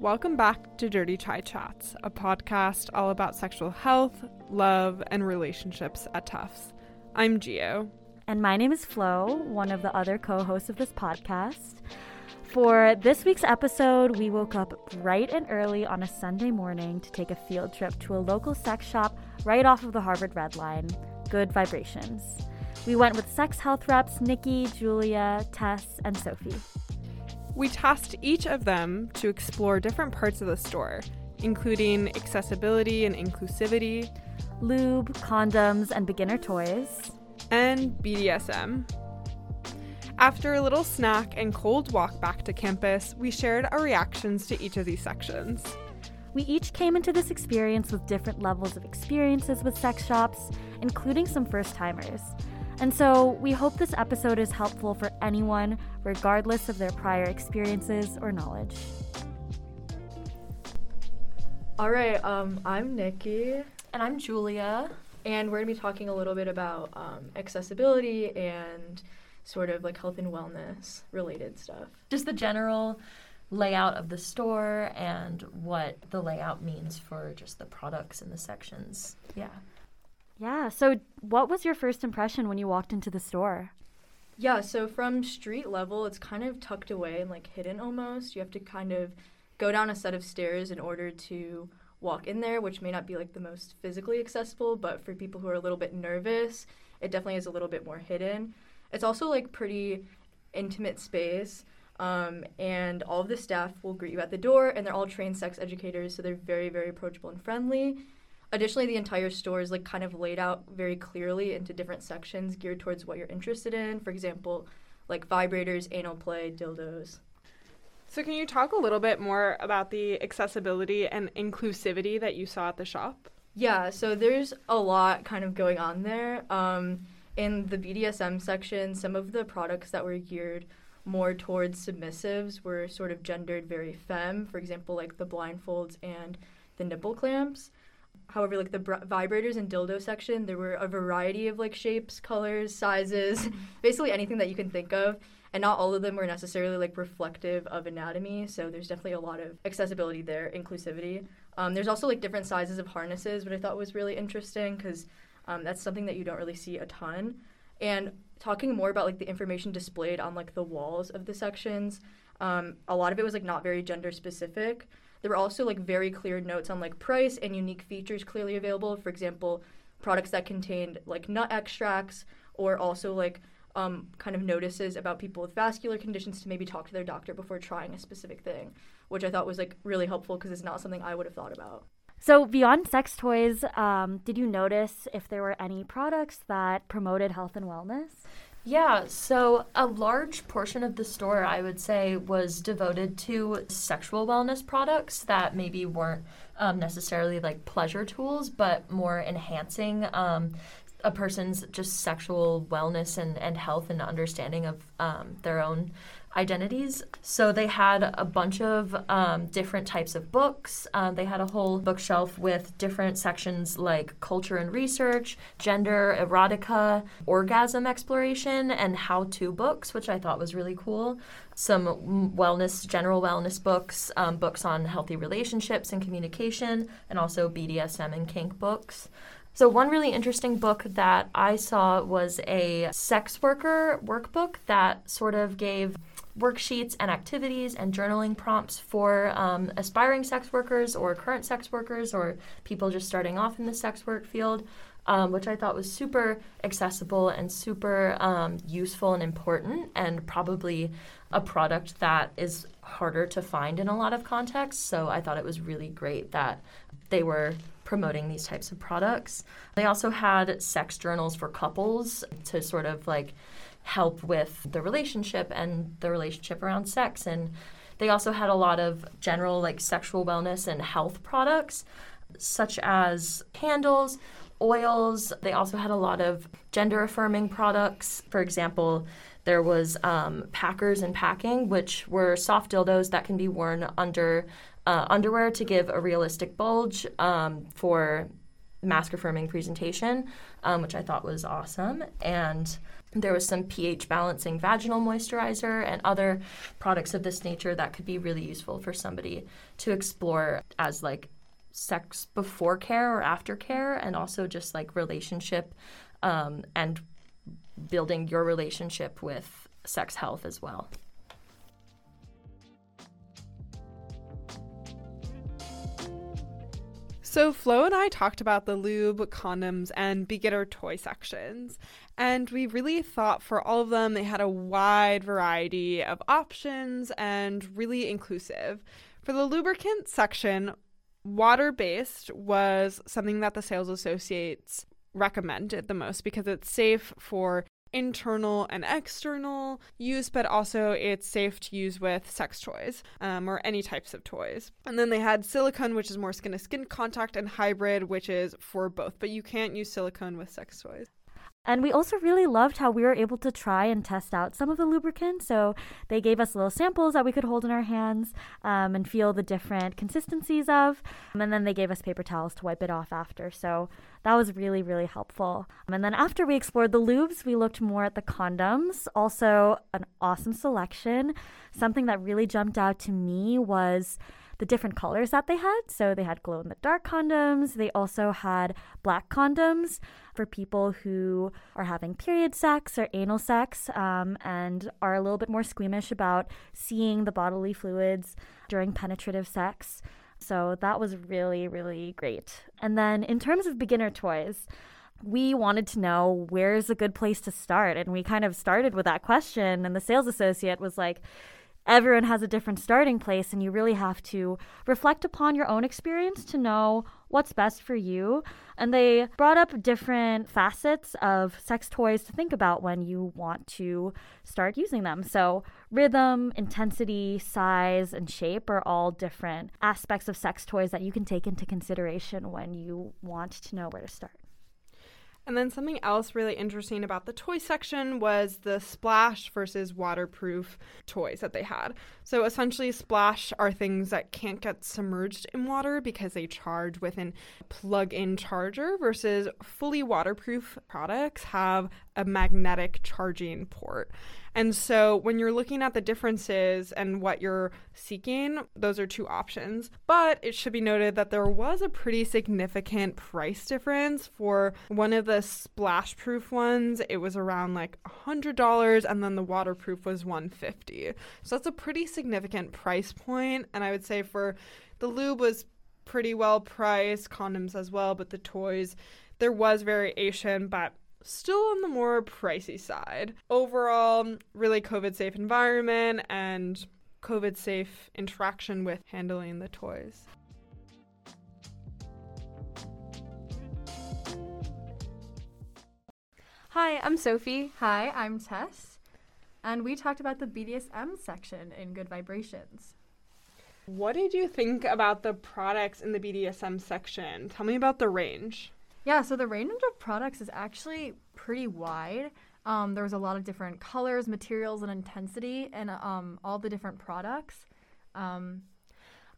Welcome back to Dirty Chai Chats, a podcast all about sexual health, love, and relationships at Tufts. I'm Geo. And my name is Flo, one of the other co hosts of this podcast. For this week's episode, we woke up bright and early on a Sunday morning to take a field trip to a local sex shop right off of the Harvard Red Line. Good vibrations. We went with sex health reps Nikki, Julia, Tess, and Sophie. We tasked each of them to explore different parts of the store, including accessibility and inclusivity, lube, condoms, and beginner toys, and BDSM. After a little snack and cold walk back to campus, we shared our reactions to each of these sections. We each came into this experience with different levels of experiences with sex shops, including some first timers. And so we hope this episode is helpful for anyone, regardless of their prior experiences or knowledge. All right, um, I'm Nikki. And I'm Julia. And we're going to be talking a little bit about um, accessibility and sort of like health and wellness related stuff. Just the general layout of the store and what the layout means for just the products and the sections. Yeah. Yeah. So, what was your first impression when you walked into the store? Yeah. So, from street level, it's kind of tucked away and like hidden almost. You have to kind of go down a set of stairs in order to walk in there, which may not be like the most physically accessible, but for people who are a little bit nervous, it definitely is a little bit more hidden. It's also like pretty intimate space. Um, and all of the staff will greet you at the door, and they're all trained sex educators, so they're very, very approachable and friendly. Additionally, the entire store is like kind of laid out very clearly into different sections geared towards what you're interested in. For example, like vibrators, anal play, dildos. So, can you talk a little bit more about the accessibility and inclusivity that you saw at the shop? Yeah, so there's a lot kind of going on there. Um, in the BDSM section, some of the products that were geared more towards submissives were sort of gendered very femme. For example, like the blindfolds and the nipple clamps. However, like the br- vibrators and dildo section, there were a variety of like shapes, colors, sizes, basically anything that you can think of. And not all of them were necessarily like reflective of anatomy. So there's definitely a lot of accessibility there, inclusivity. Um, there's also like different sizes of harnesses, which I thought was really interesting because um, that's something that you don't really see a ton. And talking more about like the information displayed on like the walls of the sections, um, a lot of it was like not very gender specific. There were also like very clear notes on like price and unique features clearly available. For example, products that contained like nut extracts or also like um, kind of notices about people with vascular conditions to maybe talk to their doctor before trying a specific thing, which I thought was like really helpful because it's not something I would have thought about. So, beyond sex toys, um, did you notice if there were any products that promoted health and wellness? Yeah, so a large portion of the store, I would say, was devoted to sexual wellness products that maybe weren't um, necessarily like pleasure tools, but more enhancing um, a person's just sexual wellness and, and health and understanding of um, their own identities. So they had a bunch of um, different types of books. Uh, they had a whole bookshelf with different sections like culture and research, gender, erotica, orgasm exploration, and how to books, which I thought was really cool. Some wellness, general wellness books, um, books on healthy relationships and communication, and also BDSM and kink books. So, one really interesting book that I saw was a sex worker workbook that sort of gave worksheets and activities and journaling prompts for um, aspiring sex workers or current sex workers or people just starting off in the sex work field, um, which I thought was super accessible and super um, useful and important, and probably a product that is harder to find in a lot of contexts. So I thought it was really great that they were promoting these types of products. They also had sex journals for couples to sort of like help with the relationship and the relationship around sex. And they also had a lot of general like sexual wellness and health products, such as candles, oils. They also had a lot of gender affirming products. For example, there was um, packers and packing, which were soft dildos that can be worn under uh, underwear to give a realistic bulge um, for masc affirming presentation, um, which I thought was awesome. And There was some pH balancing vaginal moisturizer and other products of this nature that could be really useful for somebody to explore as like sex before care or after care, and also just like relationship um, and building your relationship with sex health as well. So, Flo and I talked about the lube, condoms, and beginner toy sections, and we really thought for all of them they had a wide variety of options and really inclusive. For the lubricant section, water based was something that the sales associates recommended the most because it's safe for internal and external use, but also it's safe to use with sex toys um, or any types of toys. And then they had silicone, which is more skin to skin contact, and hybrid, which is for both, but you can't use silicone with sex toys. And we also really loved how we were able to try and test out some of the lubricants. So they gave us little samples that we could hold in our hands um, and feel the different consistencies of. And then they gave us paper towels to wipe it off after. So that was really, really helpful. And then after we explored the lubes, we looked more at the condoms. Also, an awesome selection. Something that really jumped out to me was the different colors that they had. So they had glow in the dark condoms. They also had black condoms for people who are having period sex or anal sex um, and are a little bit more squeamish about seeing the bodily fluids during penetrative sex. So that was really, really great. And then in terms of beginner toys, we wanted to know where's a good place to start. And we kind of started with that question. And the sales associate was like, everyone has a different starting place, and you really have to reflect upon your own experience to know what's best for you. And they brought up different facets of sex toys to think about when you want to start using them. So, rhythm, intensity, size, and shape are all different aspects of sex toys that you can take into consideration when you want to know where to start. And then something else really interesting about the toy section was the splash versus waterproof toys that they had. So essentially, splash are things that can't get submerged in water because they charge with an plug in charger, versus fully waterproof products have a magnetic charging port. And so when you're looking at the differences and what you're seeking, those are two options. But it should be noted that there was a pretty significant price difference for one of the splash proof ones. It was around like $100 and then the waterproof was 150. So that's a pretty significant price point and I would say for the lube was pretty well priced, condoms as well, but the toys there was variation, but still on the more pricey side. Overall, really COVID safe environment and COVID safe interaction with handling the toys. Hi, I'm Sophie, Hi, I'm Tess, and we talked about the BDSM section in Good Vibrations. What did you think about the products in the BDSM section? Tell me about the range. Yeah, so the range of products is actually pretty wide. Um, there was a lot of different colors, materials, and intensity in um, all the different products. Um,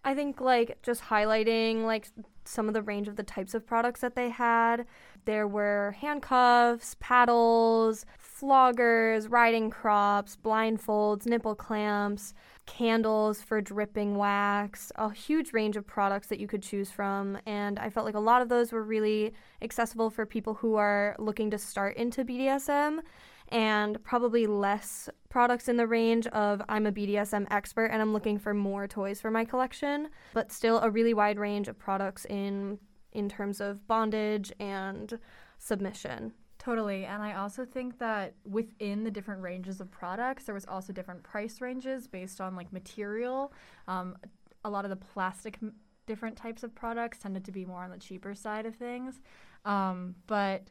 I think like just highlighting like some of the range of the types of products that they had. There were handcuffs, paddles, floggers, riding crops, blindfolds, nipple clamps, candles for dripping wax, a huge range of products that you could choose from. And I felt like a lot of those were really accessible for people who are looking to start into BDSM and probably less products in the range of I'm a BDSM expert and I'm looking for more toys for my collection, but still a really wide range of products in in terms of bondage and submission. Totally. And I also think that within the different ranges of products, there was also different price ranges based on like material. Um, a lot of the plastic m- different types of products tended to be more on the cheaper side of things. Um, but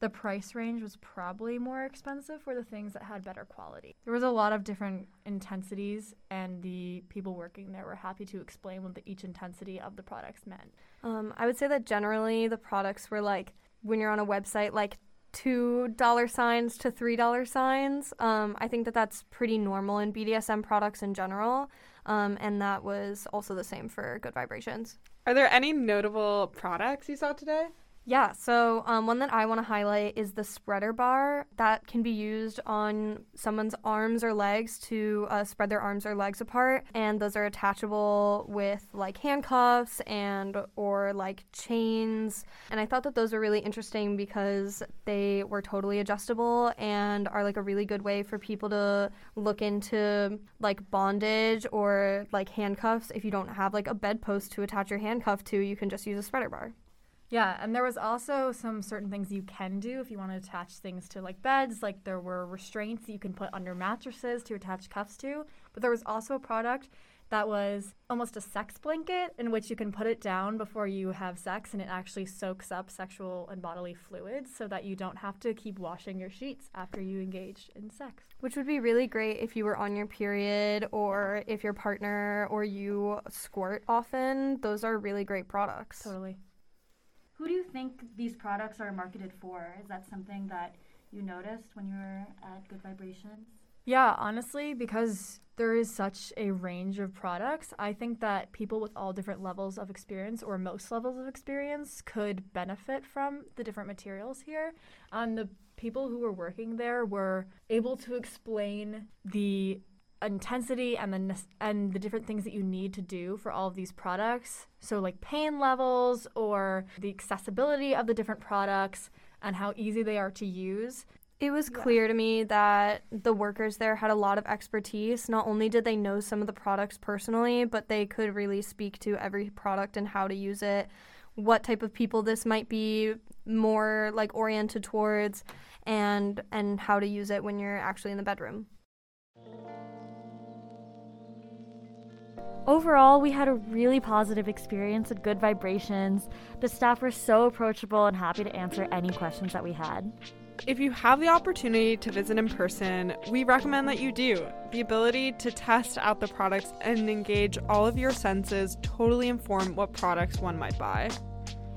the price range was probably more expensive for the things that had better quality. There was a lot of different intensities, and the people working there were happy to explain what the, each intensity of the products meant. Um, I would say that generally the products were like when you're on a website, like two dollar signs to three dollar signs. Um, I think that that's pretty normal in BDSM products in general, um, and that was also the same for Good Vibrations. Are there any notable products you saw today? Yeah, so um, one that I want to highlight is the spreader bar that can be used on someone's arms or legs to uh, spread their arms or legs apart, and those are attachable with like handcuffs and or like chains. And I thought that those were really interesting because they were totally adjustable and are like a really good way for people to look into like bondage or like handcuffs. If you don't have like a bedpost to attach your handcuff to, you can just use a spreader bar. Yeah, and there was also some certain things you can do if you want to attach things to like beds, like there were restraints that you can put under mattresses to attach cuffs to, but there was also a product that was almost a sex blanket in which you can put it down before you have sex and it actually soaks up sexual and bodily fluids so that you don't have to keep washing your sheets after you engage in sex. Which would be really great if you were on your period or if your partner or you squirt often. Those are really great products. Totally. Who do you think these products are marketed for? Is that something that you noticed when you were at Good Vibrations? Yeah, honestly, because there is such a range of products, I think that people with all different levels of experience or most levels of experience could benefit from the different materials here. And the people who were working there were able to explain the intensity and the and the different things that you need to do for all of these products. So like pain levels or the accessibility of the different products and how easy they are to use. It was yeah. clear to me that the workers there had a lot of expertise. Not only did they know some of the products personally, but they could really speak to every product and how to use it, what type of people this might be more like oriented towards and and how to use it when you're actually in the bedroom. Overall, we had a really positive experience at Good Vibrations. The staff were so approachable and happy to answer any questions that we had. If you have the opportunity to visit in person, we recommend that you do. The ability to test out the products and engage all of your senses totally inform what products one might buy.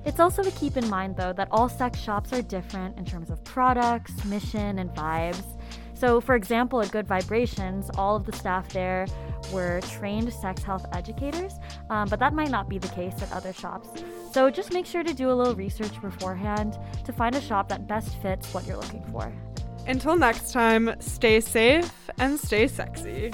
It's also to keep in mind, though, that all sex shops are different in terms of products, mission, and vibes. So, for example, at Good Vibrations, all of the staff there were trained sex health educators, um, but that might not be the case at other shops. So just make sure to do a little research beforehand to find a shop that best fits what you're looking for. Until next time, stay safe and stay sexy.